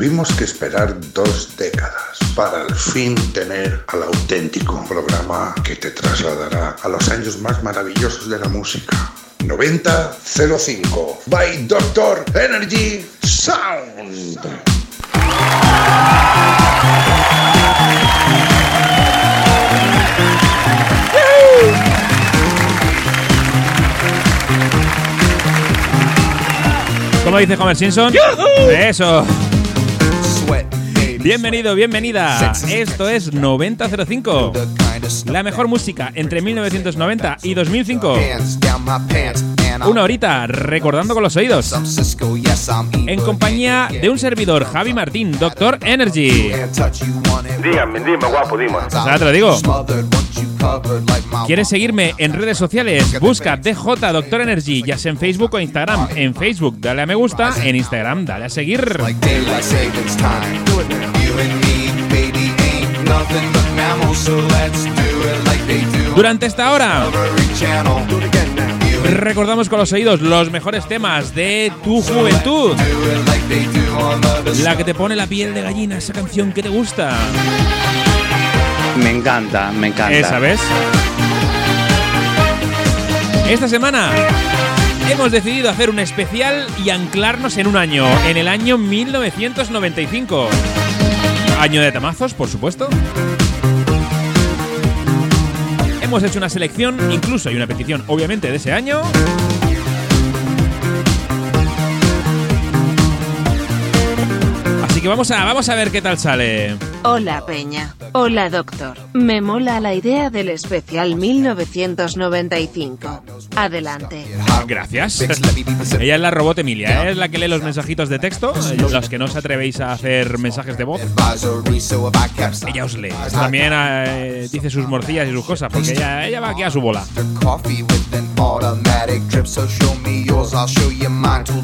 Tuvimos que esperar dos décadas para al fin tener al auténtico programa que te trasladará a los años más maravillosos de la música. 9005 by Doctor Energy Sound. ¿Cómo dice Homer Simpson? Eso. Bienvenido, bienvenida. Esto es 9005. La mejor música entre 1990 y 2005. Una horita recordando con los oídos. En compañía de un servidor, Javi Martín, Doctor Energy. Dígame, dime, guapo, dime. Ya te lo digo. ¿Quieres seguirme en redes sociales? Busca DJ Doctor Energy, ya sea en Facebook o Instagram. En Facebook, dale a me gusta. En Instagram, dale a seguir. Durante esta hora recordamos con los oídos los mejores temas de tu juventud. La que te pone la piel de gallina, esa canción que te gusta. Me encanta, me encanta. Esa, ¿ves? Esta semana hemos decidido hacer un especial y anclarnos en un año, en el año 1995. Año de tamazos, por supuesto. Hemos hecho una selección, incluso hay una petición, obviamente, de ese año. Así que vamos a, vamos a ver qué tal sale. Hola Peña. Hola Doctor. Me mola la idea del especial 1995. Adelante. Gracias. Ella es la robot Emilia, ¿eh? es la que lee los mensajitos de texto, los que no os atrevéis a hacer mensajes de voz. Ella os lee. También eh, dice sus morcillas y sus cosas, porque ella va aquí a su bola.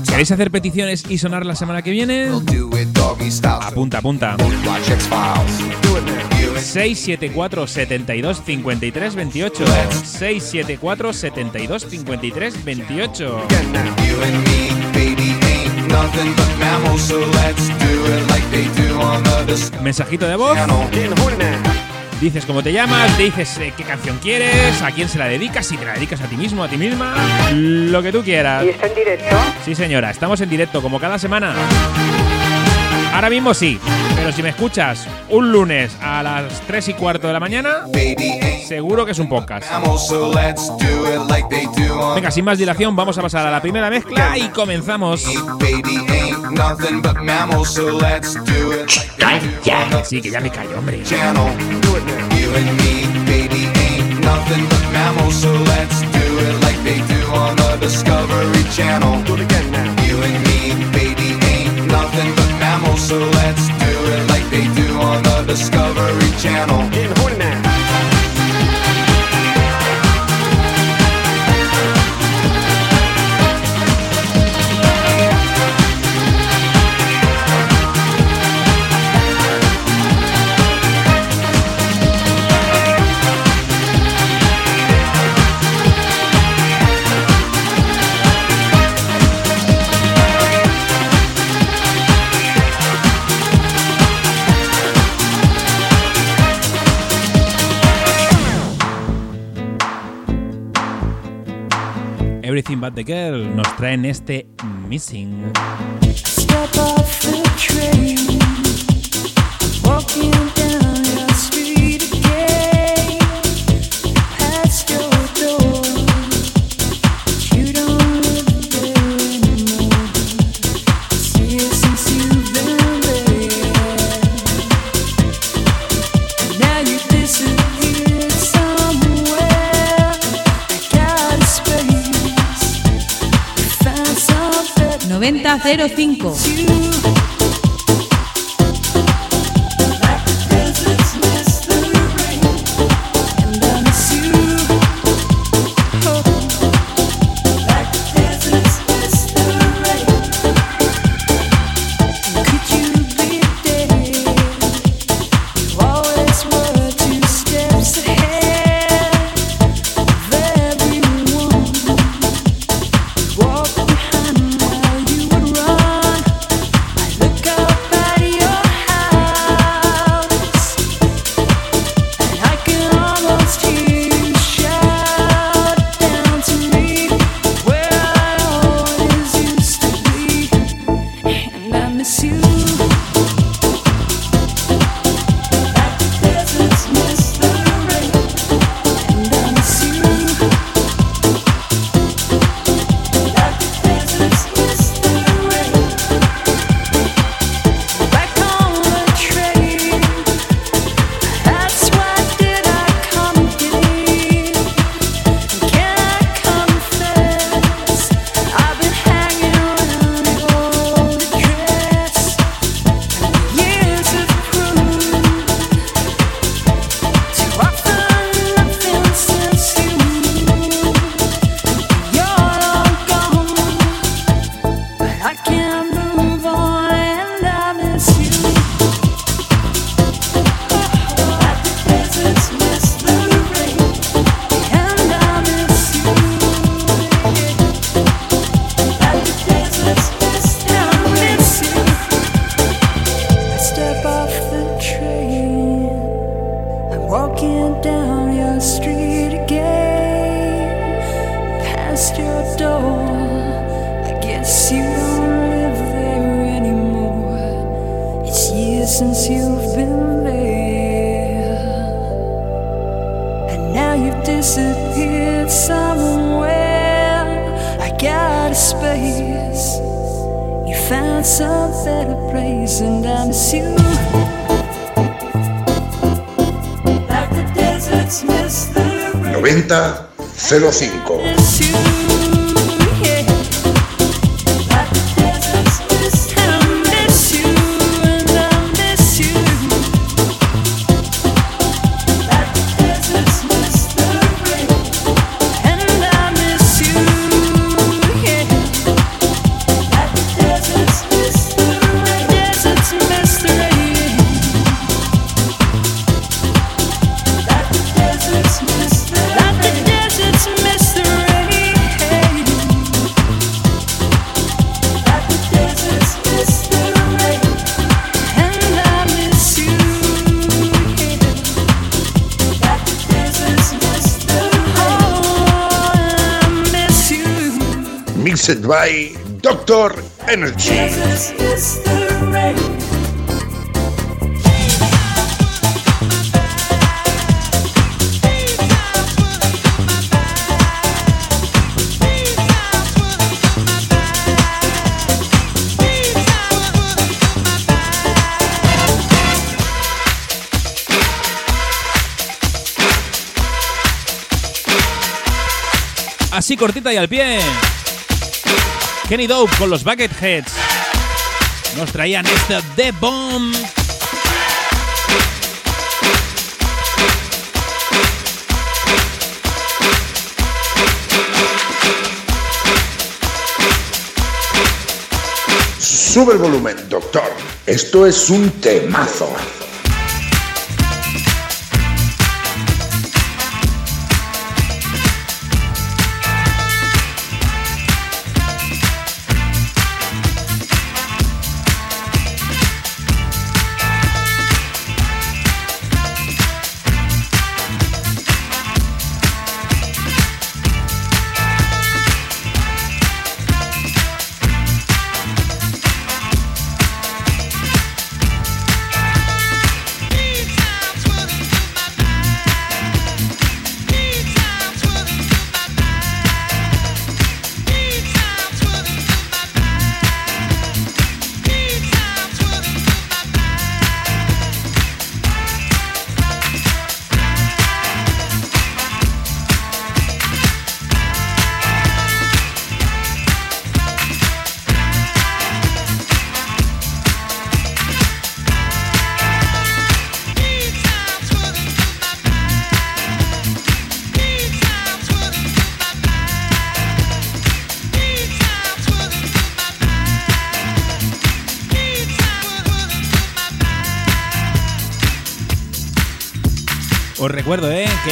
¿Queréis hacer peticiones y sonar la semana que viene? Apunta, apunta. 674 72 53 28 674 72 53 28 Mensajito de voz Dices cómo te llamas, dices eh, qué canción quieres, a quién se la dedicas, si te la dedicas a ti mismo, a ti misma, lo que tú quieras. ¿Y está en directo? Sí, señora, estamos en directo como cada semana. Ahora mismo sí, pero si me escuchas un lunes a las 3 y cuarto de la mañana, seguro que es un podcast. Venga, sin más dilación, vamos a pasar a la primera mezcla y comenzamos. Calla. Sí, que ya me callo, hombre. Discovery Channel. Do it again now. You and me, so let's do it like they do on the Discovery Channel. Everything But the Girl nos traen este Missing. Step off the train, 9005. 9005. Miss by Doctor Energy. Así cortita y al pie. Kenny Dope con los Bucketheads. Nos traían este The Bomb. Sube el volumen, doctor. Esto es un temazo.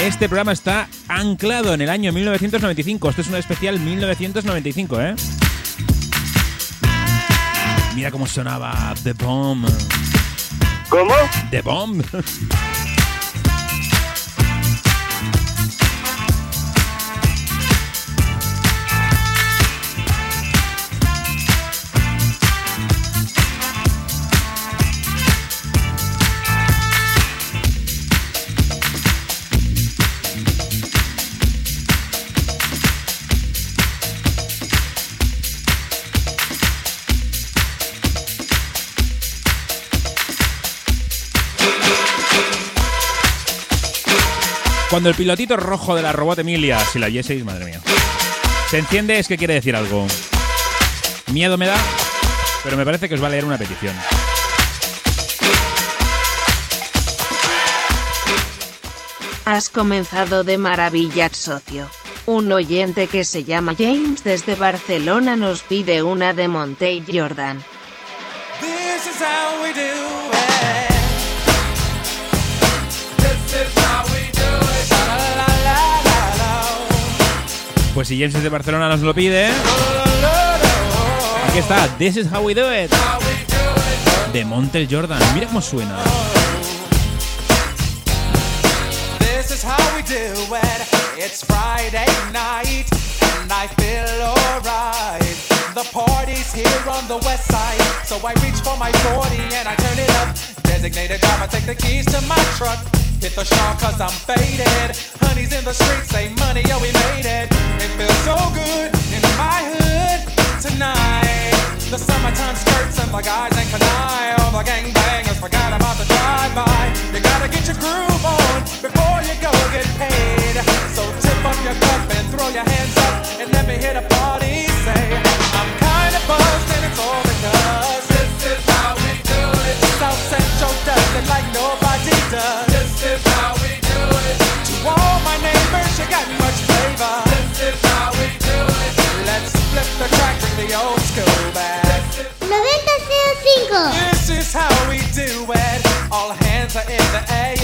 Este programa está anclado en el año 1995. Esto es un especial 1995, ¿eh? Mira cómo sonaba The Bomb. ¿Cómo? The Bomb. Cuando el pilotito rojo de la robot Emilia, si la oyeseis, madre mía, se enciende es que quiere decir algo. Miedo me da, pero me parece que os va a leer una petición. Has comenzado de maravilla, socio. Un oyente que se llama James desde Barcelona nos pide una de Monte Jordan. This is how we do Pues si es de Barcelona nos lo pide, aquí está, This is how we do it, How we do it. de Montel Jordan. Mira cómo suena. This is how we do it. It's Friday night, and I feel alright. The party's here on the west side. So I reach for my 40 and I turn it up. Designated driver, take the keys to my truck. Hit the shawl cause I'm faded. Honey's in the streets, say money, yo, we made it. It feels so good in my hood tonight. The summertime skirts and the guys ain't canine. All the gangbangers forgot about the drive-by. You gotta get your groove on before you go get paid. So tip up your cup and throw your hands up and let me hear the party say, I'm kinda buzzed and it's all because this is how we do it. South Central it like nobody does. This is how we do it. To all my neighbors, you got much flavor. This is how we do it. Let's flip the track, bring the old school back. 90.5 This is how we do it. All hands are in the air.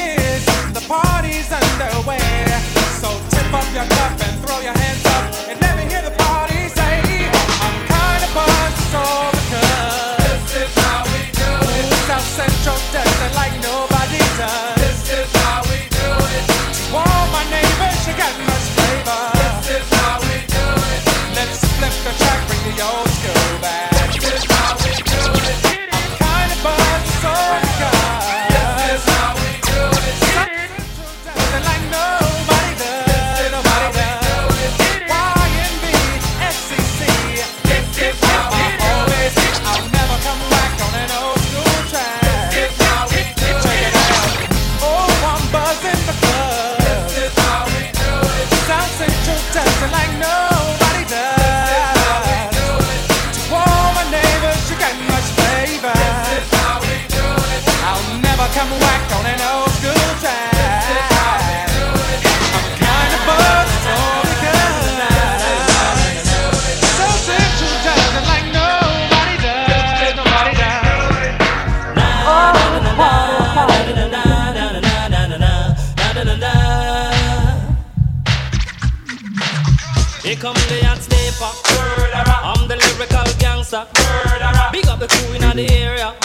the crew in the area.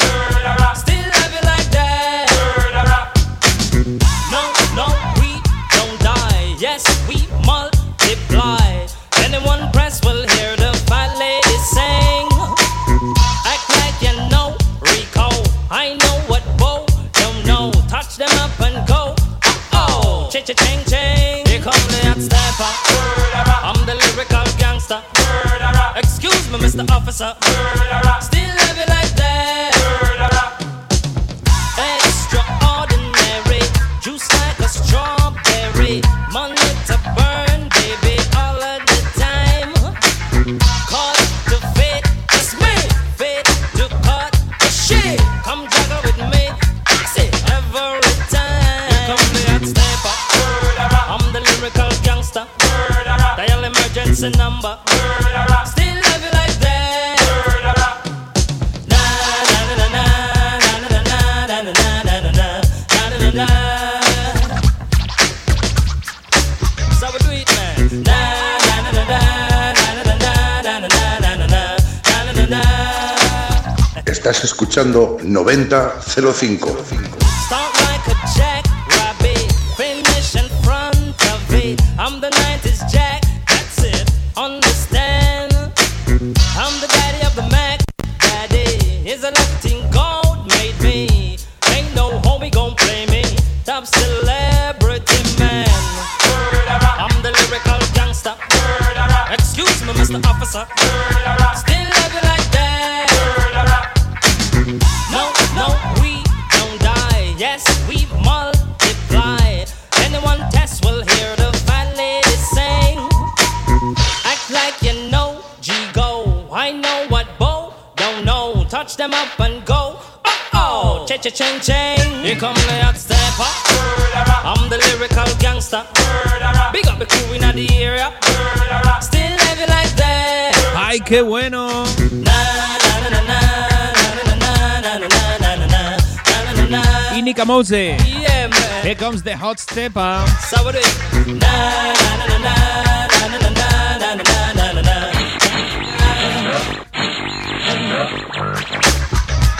Ching. Here come the hot stepper. I'm the lyrical gangster. Excuse me, Mr. Officer. Still have it like that. Extraordinary, juice like a strawberry. Money Dial emergency number. Still 9005. chain chain. Here come the hot stepper. I'm the lyrical gangster. Big up the crew in the area. Still like that. Ay, qué bueno. Inica Mose. Yeah, man. Here comes the hot stepper.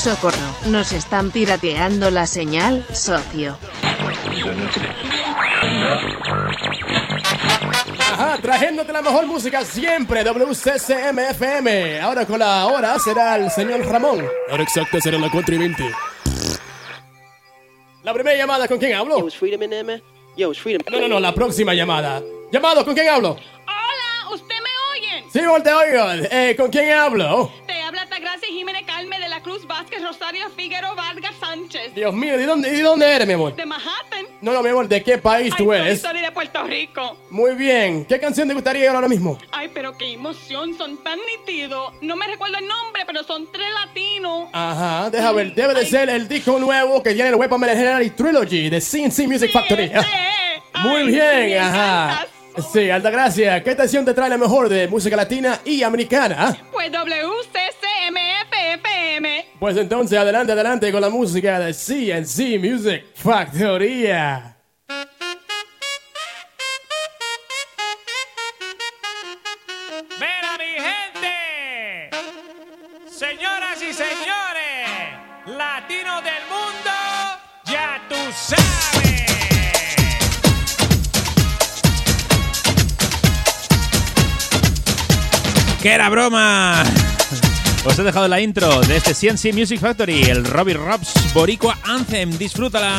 Socorro, nos están pirateando la señal, socio. Ajá, trayéndote la mejor música siempre, WCCMFM. Ahora con la hora será el señor Ramón. Ahora exacta será la 4 y 20. La primera llamada, ¿con quién hablo? Yo, Freedom. No, no, no, la próxima llamada. Llamado, ¿con quién hablo? Hola, ¿usted me oye? Sí, te oigo. Eh, ¿Con quién hablo? Te habla Tagracia Jiménez Calme de la Cruz Vázquez Rosario Figueroa Vargas Sánchez. Dios mío, ¿de dónde, ¿de dónde eres, mi amor? De Manhattan. No, no, mi amor, ¿de qué país tú eres? soy de Puerto Rico. Muy bien. ¿Qué canción te gustaría ahora mismo? Ay, pero qué emoción, son tan nítidos. No me recuerdo el nombre, pero son tres latinos. Ajá, deja ver. Debe de ser el disco nuevo que tiene el Weapon Legendary Trilogy de CNC Music Factory. Muy bien, ajá. Sí, alta gracia. ¿Qué estación te trae la mejor de música latina y americana? Pues WCCMFFM. Pues entonces, adelante, adelante con la música de CNC Music Factoría. ¡Mira, mi gente! Señoras y señores, latinos del mundo, ya tú sabes. ¡Que era broma! Os he dejado la intro de este CNC Music Factory, el Robbie Robs Boricua Anthem. Disfrútala.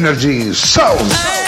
energy sounds.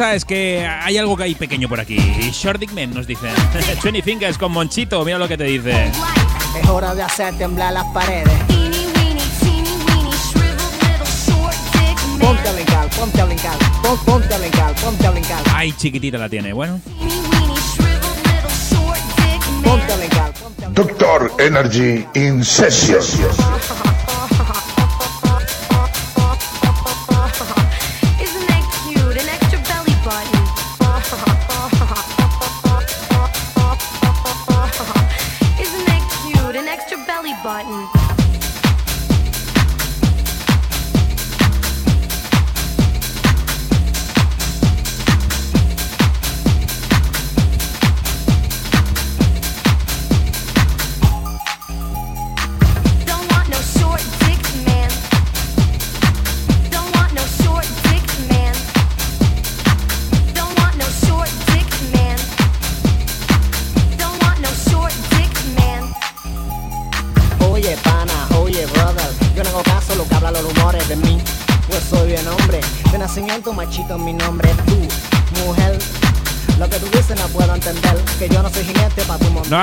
es que hay algo que hay pequeño por aquí. Short Man nos dice. 20 Fingers con Monchito, mira lo que te dice. Es hora de hacer temblar las paredes. Ponte a brincar, ponte a brincar, ponte a brincar, ponte a brincar. Ay, chiquitita la tiene, bueno. Ponte a ponte a. Doctor Energy Incesios.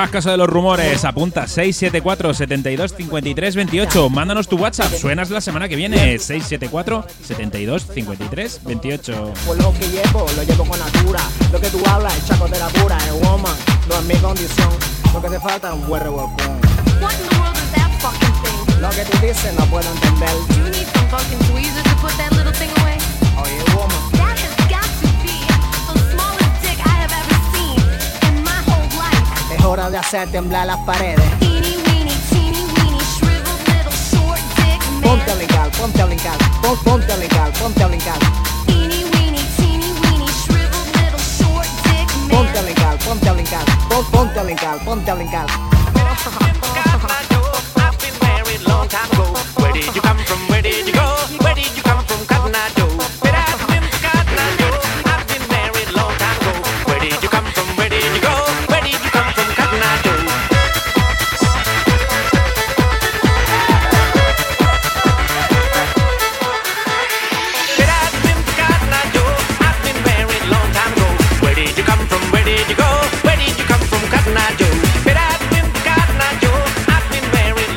Haz caso de los rumores. Apunta 674 72 53 28. Mándanos tu WhatsApp. Suenas la semana que viene. 674 72 53 28. Por lo que llevo, lo llevo con altura. Lo que tú hablas es chaco de la pura. Es woman, no es mi condición. Lo que te falta es un buen revolcón. Lo que tú dices no puedo entender. You need some fucking tweezers to put that little thing on. hora de hacer temblar las paredes. Ponte a brincar, ponte a brincar, pon, ponte a brincar, ponte a brincar. Ponte a brincar, ponte a brincar, pon, ponte a brincar, ponte a brincar. Where did you come from? Where did you go?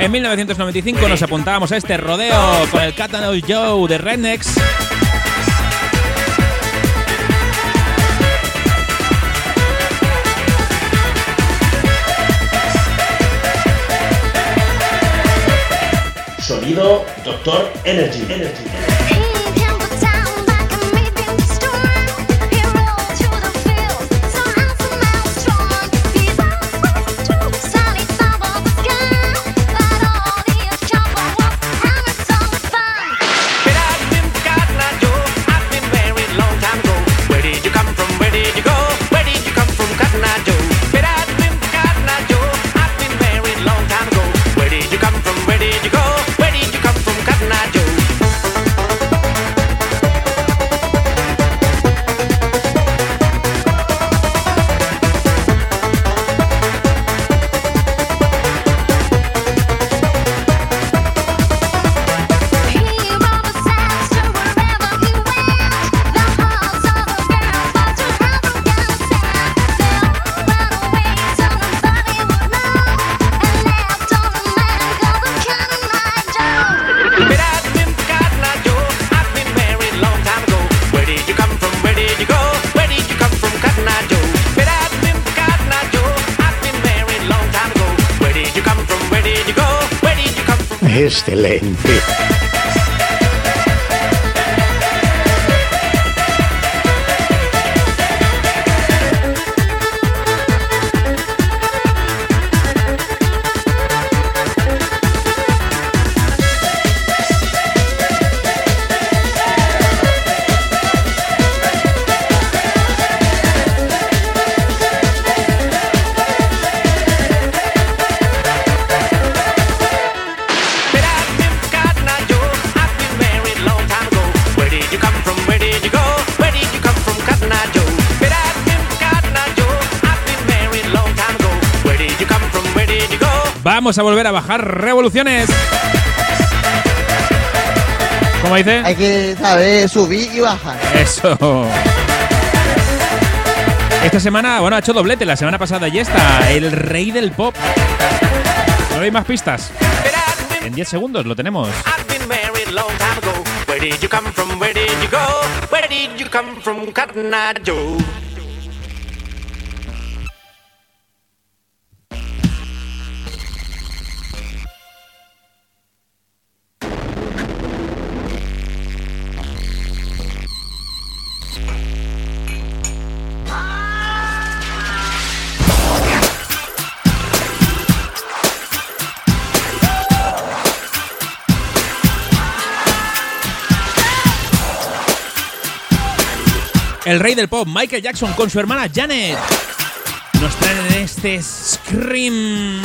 En 1995 nos apuntábamos a este rodeo con el Catanoid Joe de Rednex. Sonido Doctor Energy. Energy. Excelente. Vamos a volver a bajar revoluciones. ¿Cómo dice? Hay que saber subir y bajar. Eso. Esta semana, bueno, ha hecho doblete. La semana pasada ya está. El rey del pop. ¿No hay más pistas? En 10 segundos lo tenemos. Where did you come from? Where did you go? Where did you come from, Cotton Eye Joe? El rey del pop, Michael Jackson, con su hermana Janet. Nos traen este Scream.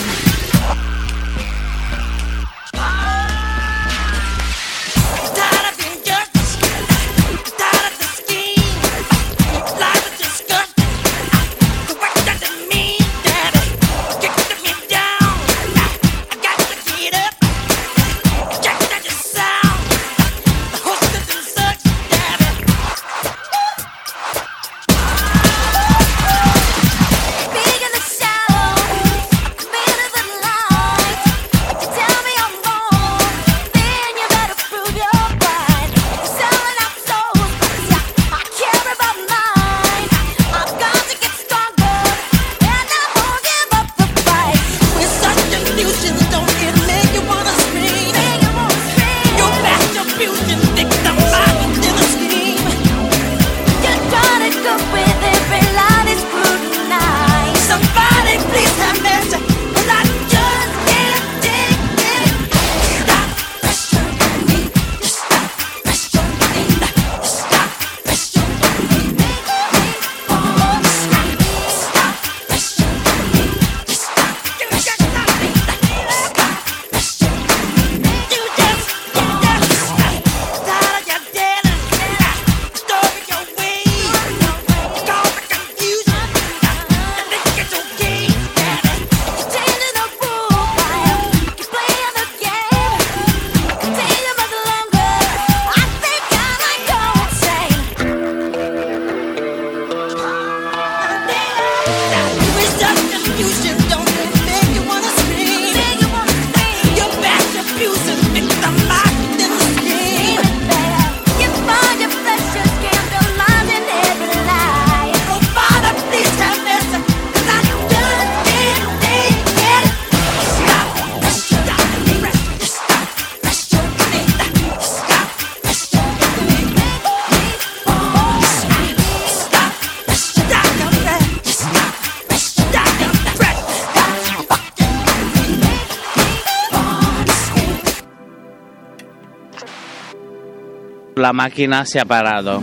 La máquina se ha parado.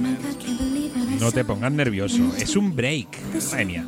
No te pongas nervioso. Es un break. Madre.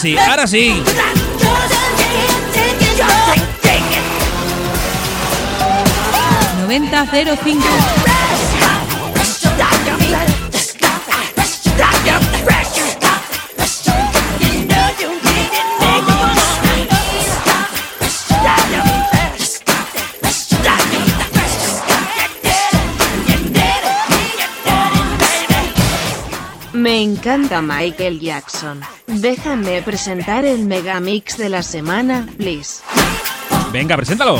Sí, ahora sí. Take it, take it. 9005. Me encanta Michael Jackson. Déjame presentar el megamix de la semana, please. Venga, preséntalo.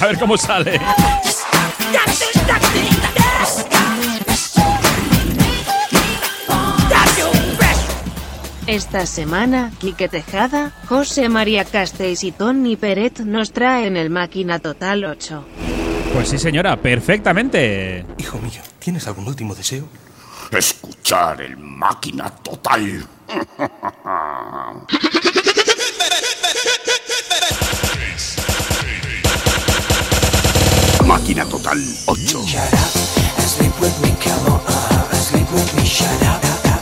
A ver cómo sale. Esta semana, Quique Tejada, José María Castells y Tony Peret nos traen el Máquina Total 8. Pues sí, señora, perfectamente. Hijo mío, ¿tienes algún último deseo? Escuchar el máquina total. Máquina total 8. Sleep with me, come on. Uh, sleep with me, shut up.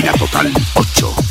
Máquina total 8.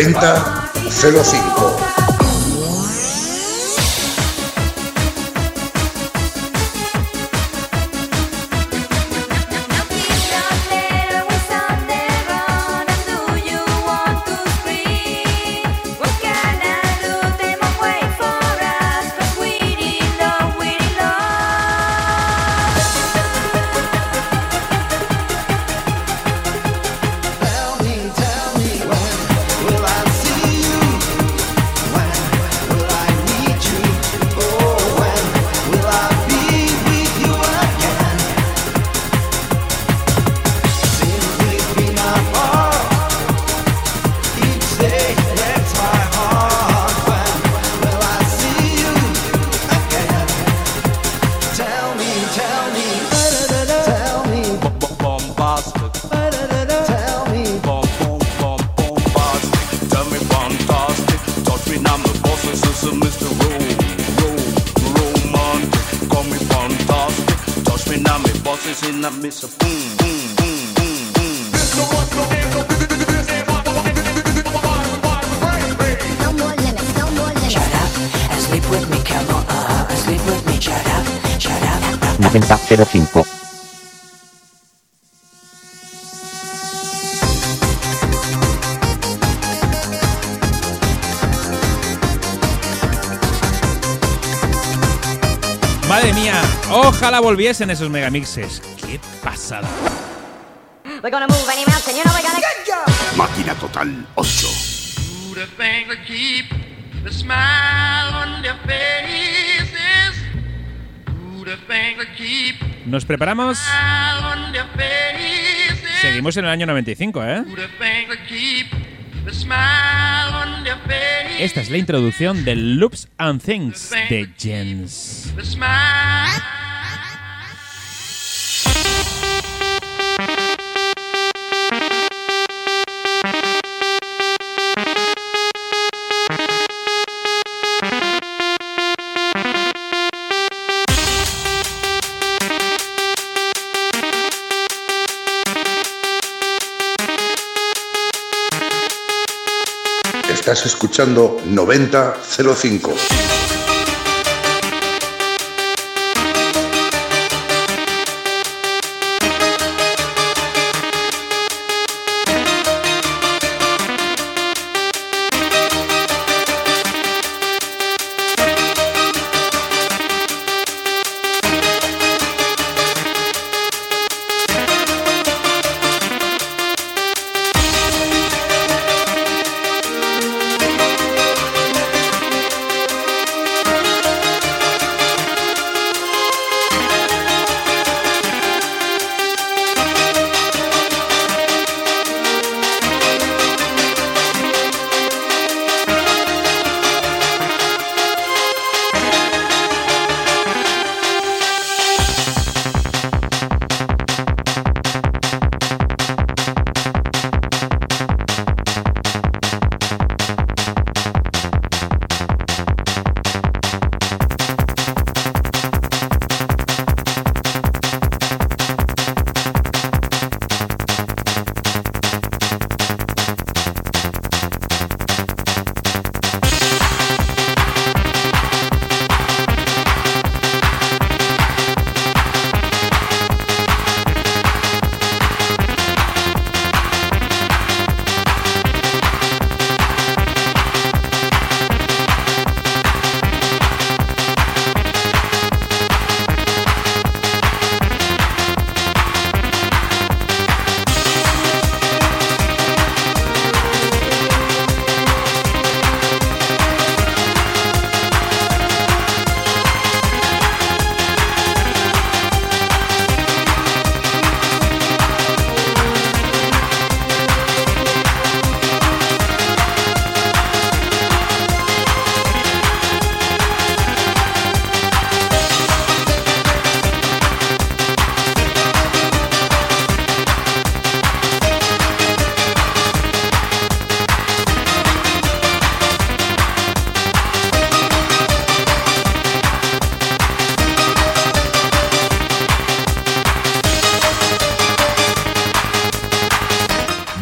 9005. 9005. Madre mía, ojalá volviesen esos megamixes. Qué pasada. Máquina Total 8. Nos preparamos. Seguimos en el año 95, ¿eh? Esta es la introducción de Loops and Things de Jens. Escuchando 9005.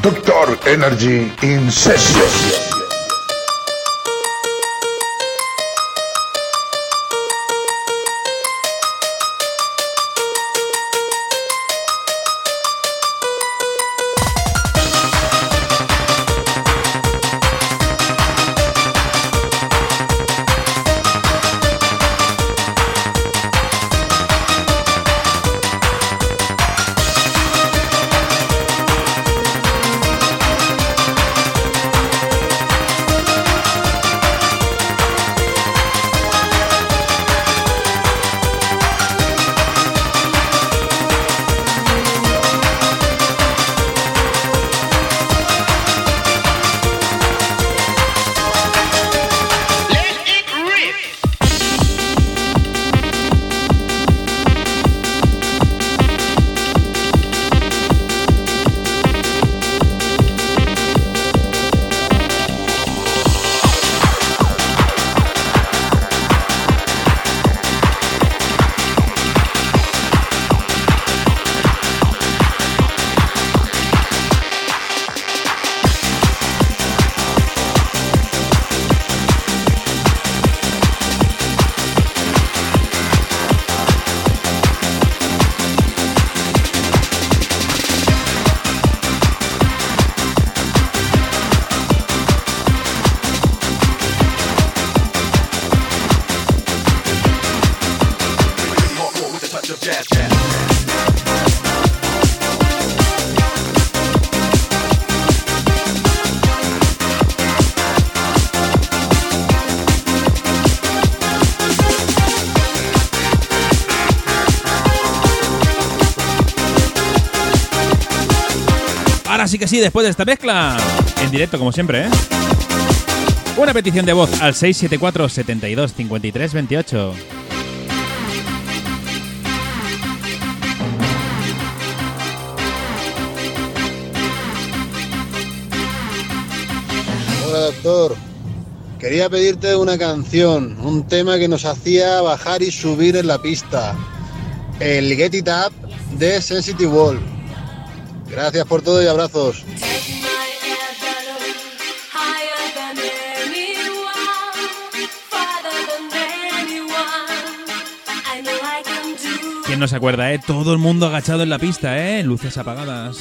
Doctor Energy in Casi que sí, después de esta mezcla. En directo, como siempre, ¿eh? Una petición de voz al 674 72 53 28. Hola doctor, quería pedirte una canción, un tema que nos hacía bajar y subir en la pista, el Get It Up de Sensitive Wall. Gracias por todo y abrazos. ¿Quién no se acuerda, eh? Todo el mundo agachado en la pista, eh. Luces apagadas.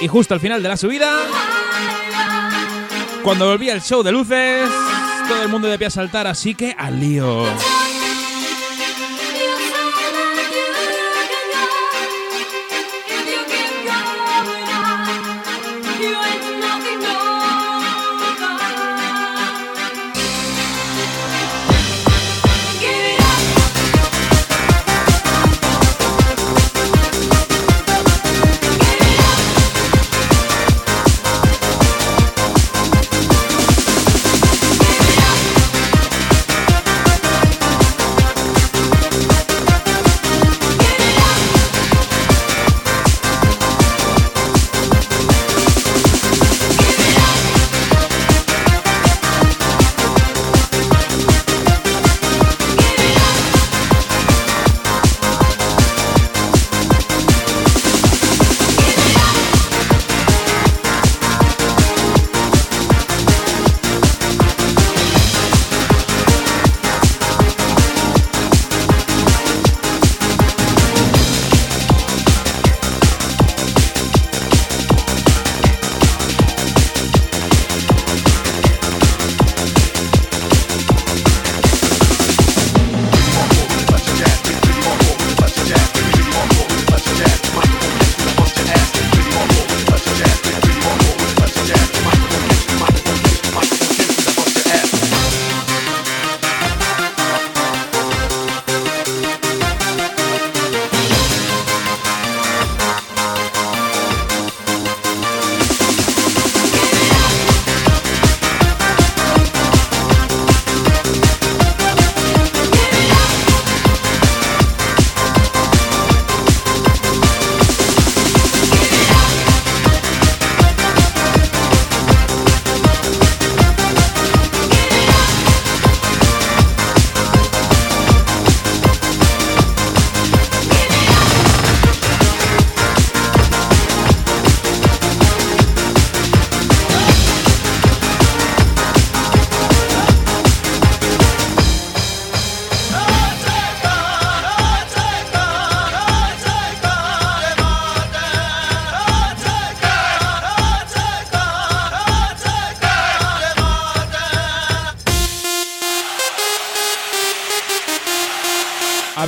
Y justo al final de la subida, cuando volvía el show de luces, todo el mundo de pie a saltar, así que al lío.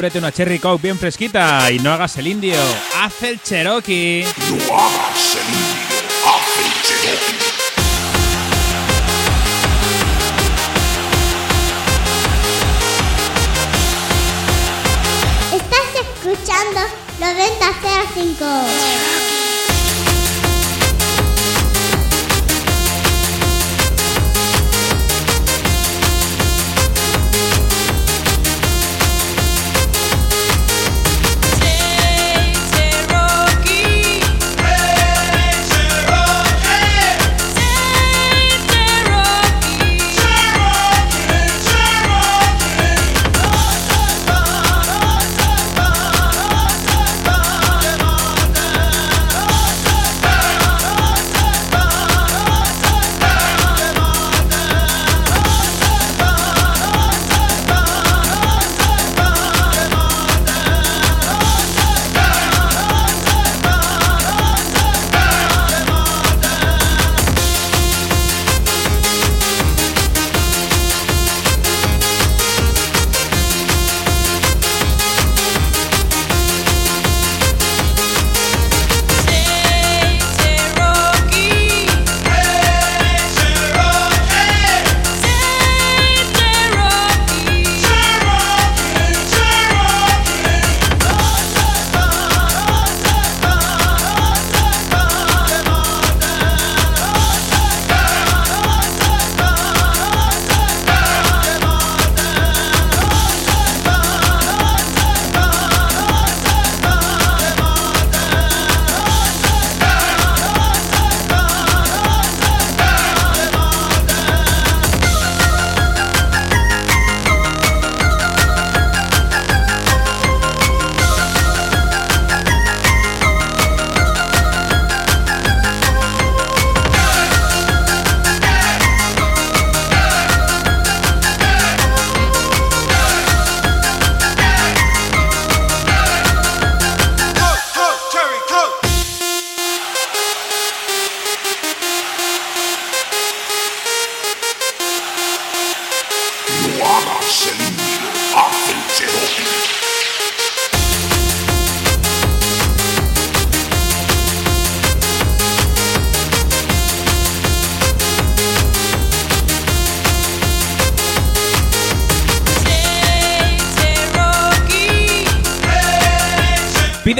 Ábrete una Cherry Coke bien fresquita y no hagas el indio. Haz el Cherokee. No hagas el indio, haz el Cherokee. Estás escuchando 9005.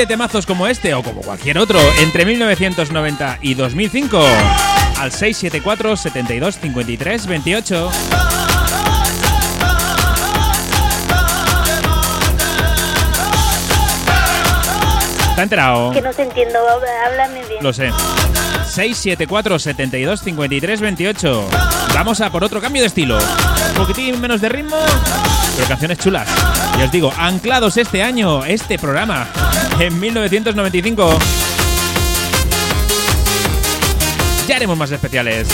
de temazos como este o como cualquier otro entre 1990 y 2005 al 674 72 53 28. ¿Está enterado? Que no te entiendo, háblame bien. Lo sé. 674 72 53 28. Vamos a por otro cambio de estilo. Un poquitín menos de ritmo, pero canciones chulas. Y os digo, anclados este año, este programa en 1995. Ya haremos más especiales.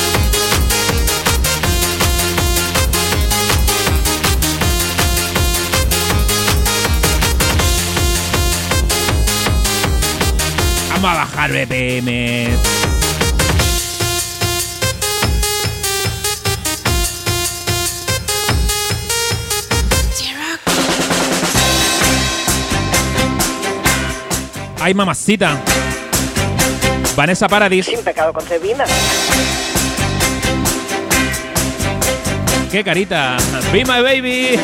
Vamos a bajar BPM. Ay, mamacita. Vanessa Paradis. Sin pecado con concebida. Qué carita. Be my baby.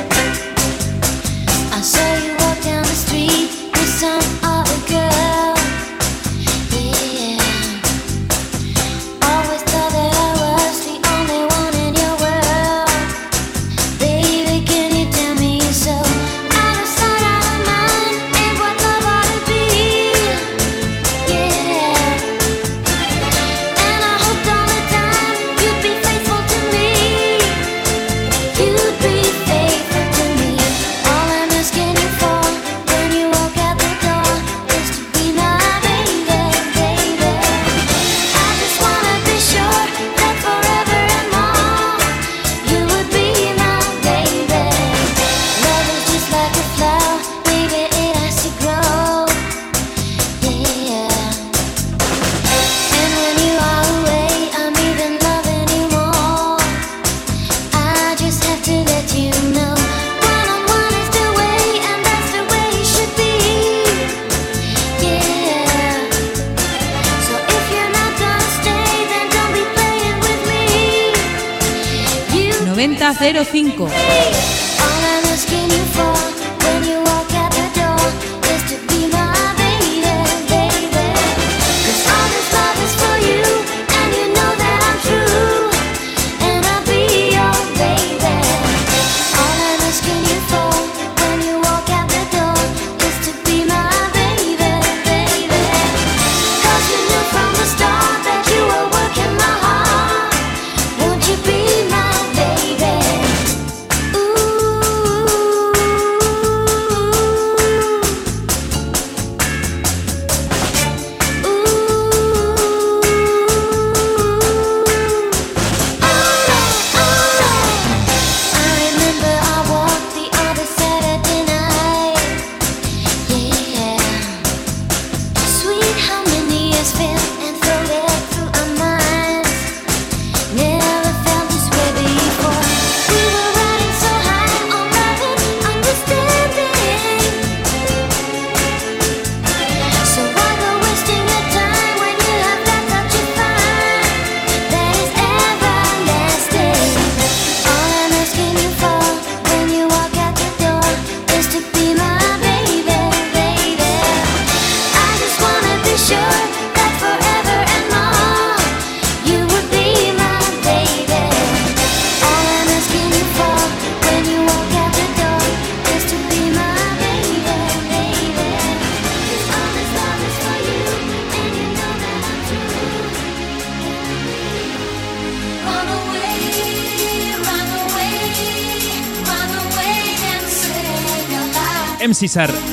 05.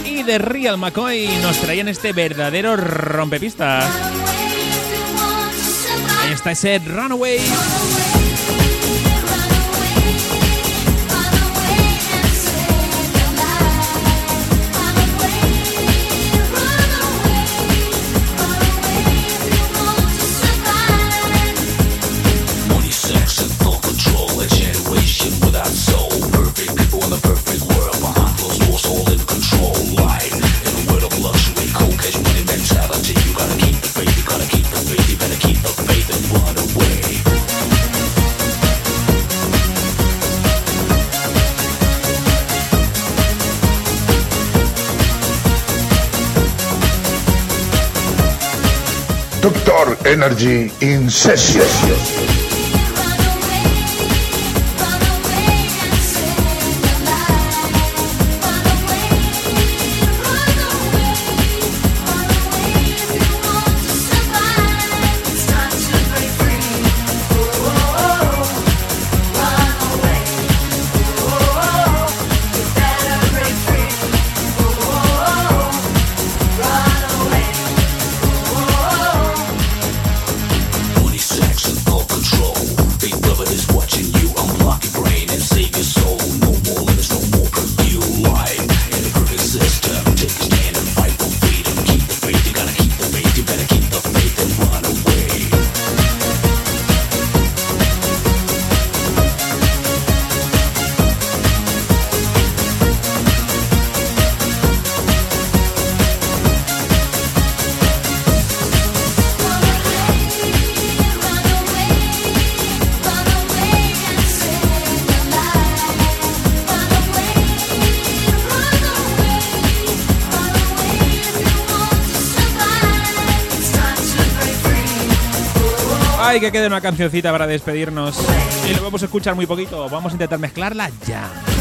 Y de Real McCoy nos traían este verdadero rompepistas. Ahí está ese Runaway. Energy Incession. que quede una cancioncita para despedirnos. Y lo vamos a escuchar muy poquito. Vamos a intentar mezclarla ya.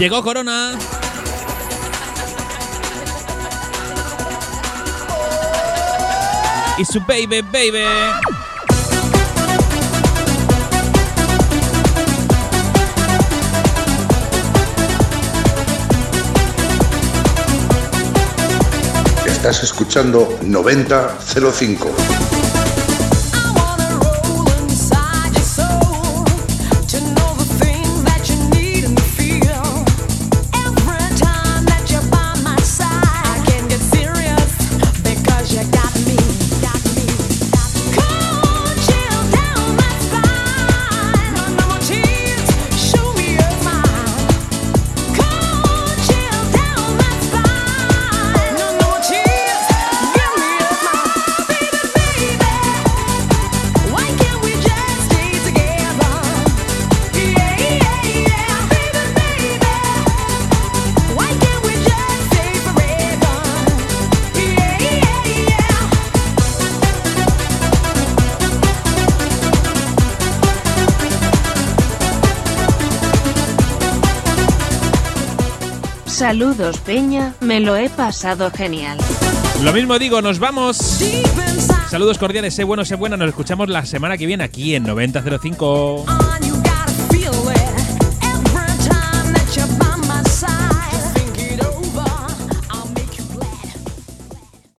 Llegó Corona. Y su baby, baby. Estás escuchando 9005. Saludos Peña, me lo he pasado genial. Lo mismo digo, nos vamos. Saludos cordiales, sé bueno, sé buena. Nos escuchamos la semana que viene aquí en 9005.